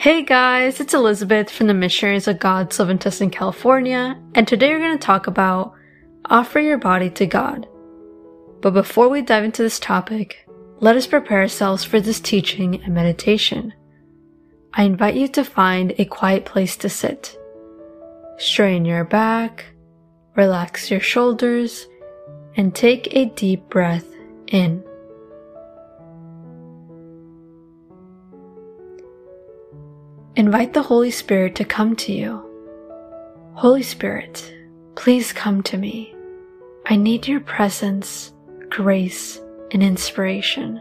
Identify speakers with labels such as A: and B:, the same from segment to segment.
A: Hey guys, it's Elizabeth from the Missionaries of God Silventus in California, and today we're going to talk about offer your body to God. But before we dive into this topic, let us prepare ourselves for this teaching and meditation. I invite you to find a quiet place to sit. Straighten your back, relax your shoulders, and take a deep breath in. Invite the Holy Spirit to come to you. Holy Spirit, please come to me. I need your presence, grace, and inspiration.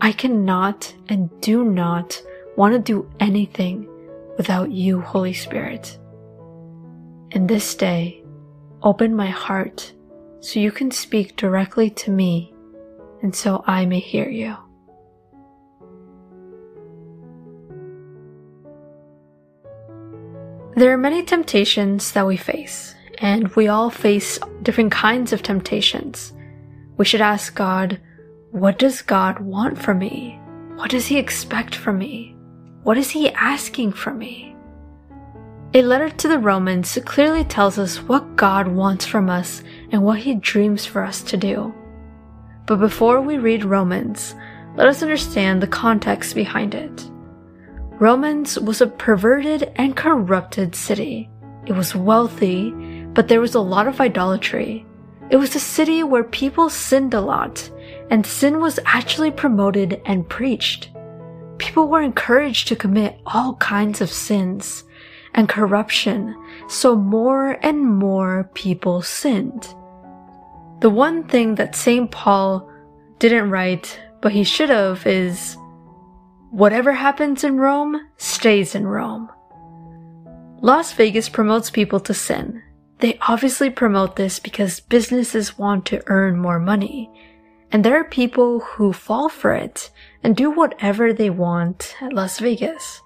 A: I cannot and do not want to do anything without you, Holy Spirit. In this day, open my heart so you can speak directly to me and so I may hear you. There are many temptations that we face, and we all face different kinds of temptations. We should ask God, what does God want from me? What does He expect from me? What is He asking from me? A letter to the Romans clearly tells us what God wants from us and what He dreams for us to do. But before we read Romans, let us understand the context behind it. Romans was a perverted and corrupted city. It was wealthy, but there was a lot of idolatry. It was a city where people sinned a lot, and sin was actually promoted and preached. People were encouraged to commit all kinds of sins and corruption, so more and more people sinned. The one thing that St. Paul didn't write, but he should have, is Whatever happens in Rome stays in Rome. Las Vegas promotes people to sin. They obviously promote this because businesses want to earn more money. And there are people who fall for it and do whatever they want at Las Vegas.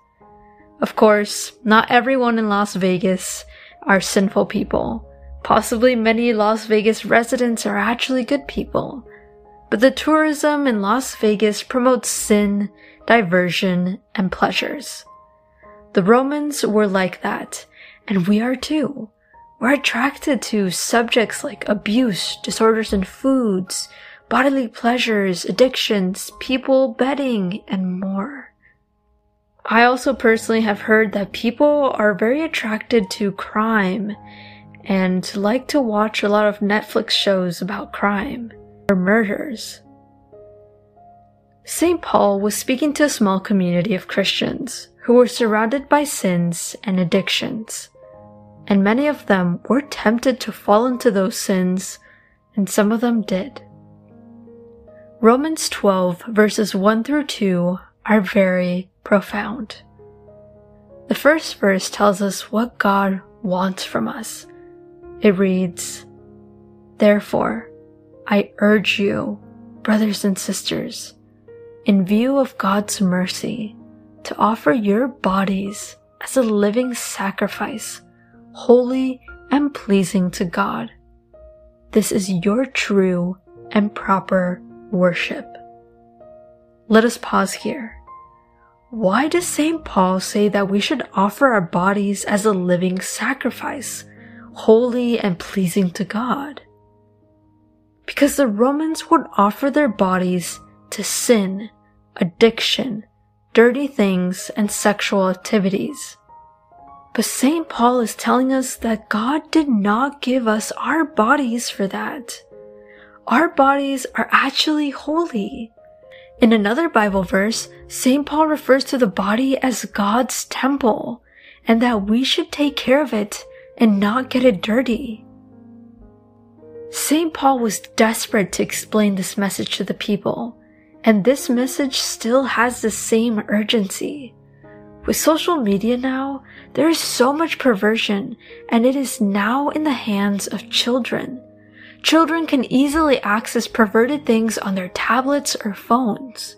A: Of course, not everyone in Las Vegas are sinful people. Possibly many Las Vegas residents are actually good people. But the tourism in Las Vegas promotes sin diversion, and pleasures. The Romans were like that, and we are too. We're attracted to subjects like abuse, disorders in foods, bodily pleasures, addictions, people, betting, and more. I also personally have heard that people are very attracted to crime and like to watch a lot of Netflix shows about crime or murders. St. Paul was speaking to a small community of Christians who were surrounded by sins and addictions, and many of them were tempted to fall into those sins, and some of them did. Romans 12 verses 1 through 2 are very profound. The first verse tells us what God wants from us. It reads, Therefore, I urge you, brothers and sisters, in view of God's mercy, to offer your bodies as a living sacrifice, holy and pleasing to God. This is your true and proper worship. Let us pause here. Why does St. Paul say that we should offer our bodies as a living sacrifice, holy and pleasing to God? Because the Romans would offer their bodies to sin addiction, dirty things, and sexual activities. But St. Paul is telling us that God did not give us our bodies for that. Our bodies are actually holy. In another Bible verse, St. Paul refers to the body as God's temple and that we should take care of it and not get it dirty. St. Paul was desperate to explain this message to the people, and this message still has the same urgency. With social media now, there is so much perversion and it is now in the hands of children. Children can easily access perverted things on their tablets or phones.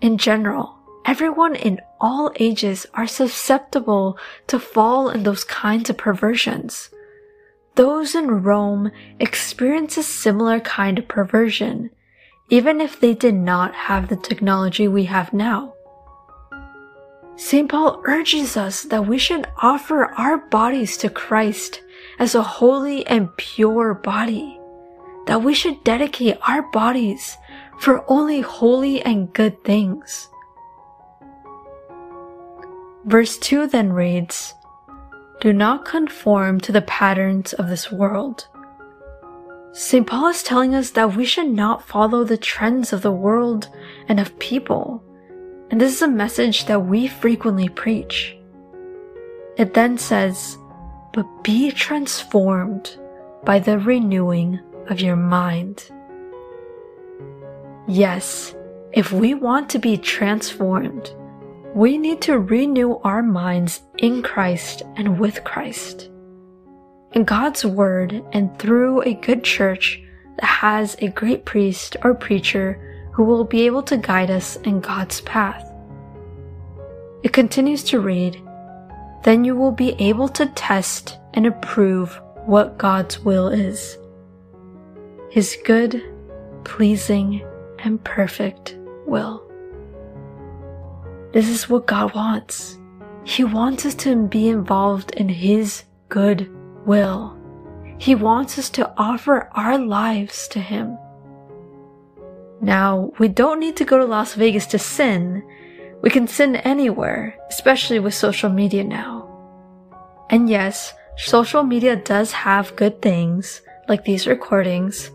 A: In general, everyone in all ages are susceptible to fall in those kinds of perversions. Those in Rome experience a similar kind of perversion even if they did not have the technology we have now. St. Paul urges us that we should offer our bodies to Christ as a holy and pure body, that we should dedicate our bodies for only holy and good things. Verse 2 then reads, Do not conform to the patterns of this world. St. Paul is telling us that we should not follow the trends of the world and of people and this is a message that we frequently preach. It then says, but be transformed by the renewing of your mind. Yes, if we want to be transformed, we need to renew our minds in Christ and with Christ. In God's Word and through a good church that has a great priest or preacher who will be able to guide us in God's path. It continues to read, Then you will be able to test and approve what God's will is. His good, pleasing, and perfect will. This is what God wants. He wants us to be involved in His good will. He wants us to offer our lives to Him. Now, we don't need to go to Las Vegas to sin. We can sin anywhere, especially with social media now. And yes, social media does have good things, like these recordings,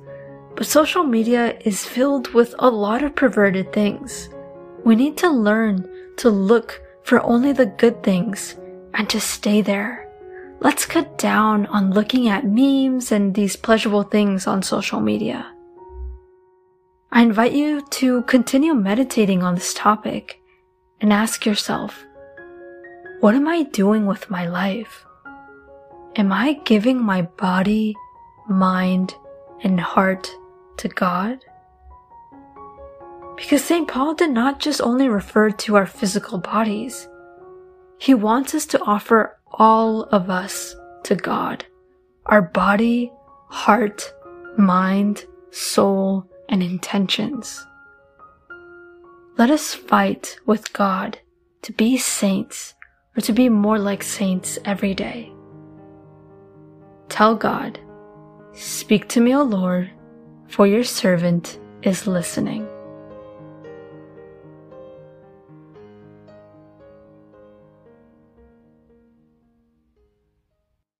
A: but social media is filled with a lot of perverted things. We need to learn to look for only the good things and to stay there. Let's cut down on looking at memes and these pleasurable things on social media. I invite you to continue meditating on this topic and ask yourself, what am I doing with my life? Am I giving my body, mind, and heart to God? Because St. Paul did not just only refer to our physical bodies. He wants us to offer all of us to God. Our body, heart, mind, soul, and intentions. Let us fight with God to be saints or to be more like saints every day. Tell God, Speak to me, O Lord, for your servant is listening.